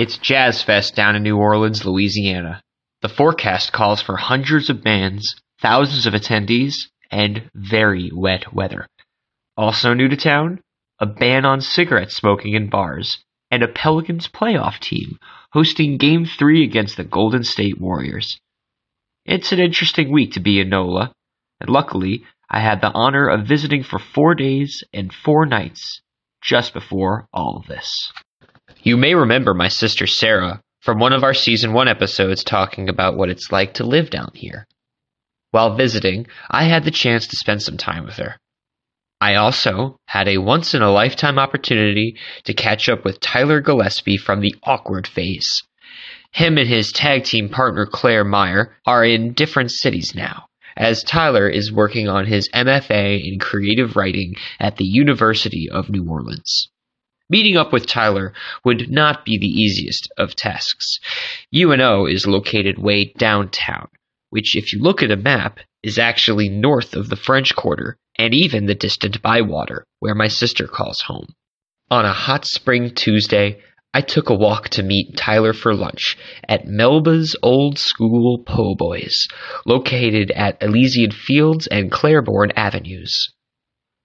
It's Jazz Fest down in New Orleans, Louisiana. The forecast calls for hundreds of bands, thousands of attendees, and very wet weather. Also new to town, a ban on cigarette smoking in bars, and a Pelicans playoff team hosting Game 3 against the Golden State Warriors. It's an interesting week to be in NOLA, and luckily, I had the honor of visiting for four days and four nights just before all of this. You may remember my sister Sarah from one of our season one episodes talking about what it's like to live down here. While visiting, I had the chance to spend some time with her. I also had a once in a lifetime opportunity to catch up with Tyler Gillespie from the Awkward Phase. Him and his tag team partner Claire Meyer are in different cities now, as Tyler is working on his MFA in creative writing at the University of New Orleans. Meeting up with Tyler would not be the easiest of tasks. UNO is located way downtown, which, if you look at a map, is actually north of the French Quarter and even the distant Bywater, where my sister calls home. On a hot spring Tuesday, I took a walk to meet Tyler for lunch at Melba's Old School Po' Boys, located at Elysian Fields and Claiborne Avenues.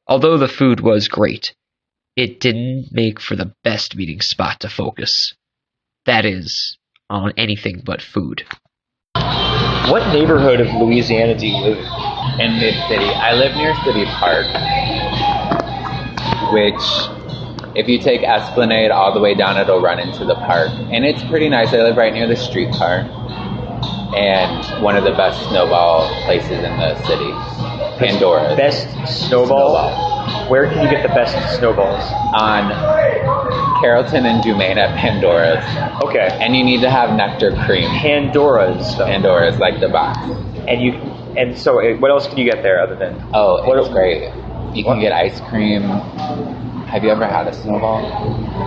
Although the food was great, it didn't make for the best meeting spot to focus. That is, on anything but food. What neighborhood of Louisiana do you live in? in Mid City. I live near City Park, which, if you take Esplanade all the way down, it'll run into the park. And it's pretty nice. I live right near the streetcar and one of the best snowball places in the city, Pandora. Best snowball? Where can you get the best snowballs? On Carrollton and Dumaine at Pandora's. Okay. And you need to have nectar cream. Pandora's. Though. Pandora's, like the box. And you, and so uh, what else can you get there other than? Oh, What- it's great. You can what- get ice cream. Have you ever had a snowball?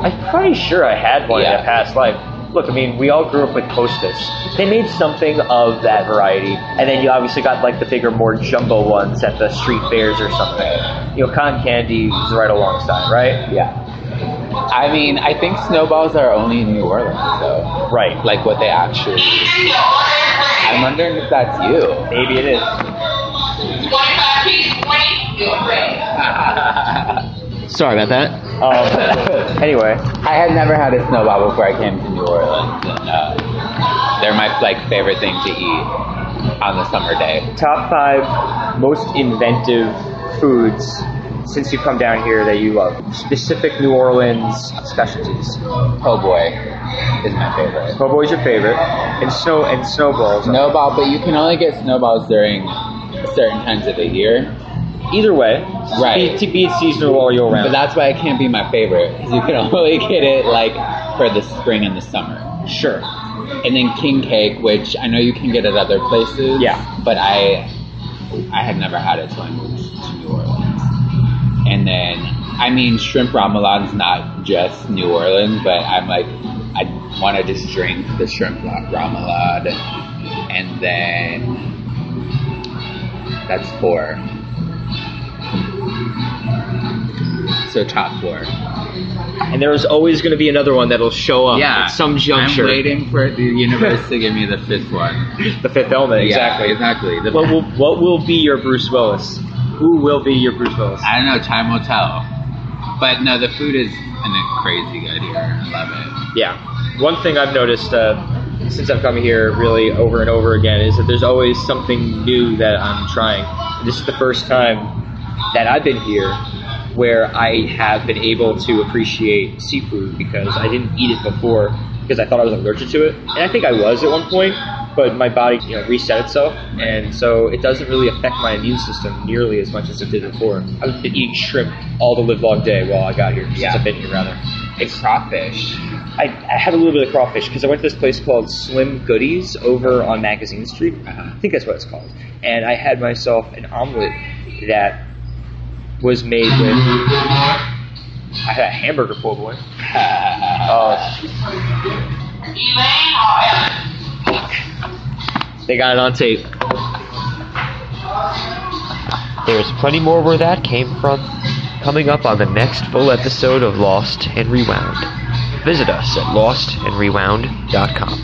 I'm pretty sure I had one in Yeah. a past life. Look, I mean, we all grew up with Hostess. They made something of that variety, and then you obviously got like the bigger, more jumbo ones at the street fairs or something. You know, cotton candy is right alongside, right? Yeah. I mean, I think snowballs are only in New Orleans, though. Right. Like what they actually. I'm wondering if that's you. Maybe it is. 25 piece, 20. Sorry about that. Um, anyway, I had never had a snowball before I came to New Orleans, and uh, they're my like favorite thing to eat on the summer day. top five most inventive foods since you've come down here that you love. Specific New Orleans specialties. Po' boy is my favorite. Po' boy's your favorite, and snow and snowballs. Snowball, but you can only get snowballs during certain times of the year. Either way, Right. Be, be seasonal all year round. But that's why it can't be my favorite, because you can only get it like for the spring and the summer. sure. And then king cake, which I know you can get at other places. Yeah. But I, I had never had it till I moved to New Orleans. And then, I mean, shrimp remoulade's not just New Orleans, but I'm like, I want to just drink the shrimp ra- remoulade, and then that's four. So top four. And there is always going to be another one that'll show up at some juncture. I'm waiting for the universe to give me the fifth one. The fifth element, exactly. Yeah, exactly. The, What will what will be your Bruce Willis? Who will be your Bruce Willis? I don't know. Time will tell. But no, the food is an- crazy good here. I love it. Yeah. One thing I've noticed uh, since I've come here really over and over again is that there's always something new that I'm trying. This is the first time that I've been here where I have been able to appreciate seafood because I didn't eat it before because I thought I was allergic to it. And I think I was at one point, but my body you know, reset itself, and so it doesn't really affect my immune system nearly as much as it did before. I've been eating shrimp all the live long day while I got here, since Yeah. I've been here rather. It's crawfish. I, I had a little bit of crawfish because I went to this place called Slim Goodies over on Magazine Street. Uh-huh. I think that's what it's called. And I had myself an omelet that was made with. I had a hamburger po' boy. Uh, Elaine or Ellen? they got it on tape. There's plenty more where that came from. Coming up on the next full episode of Lost and Rewound. visit us at lostandrewound.com.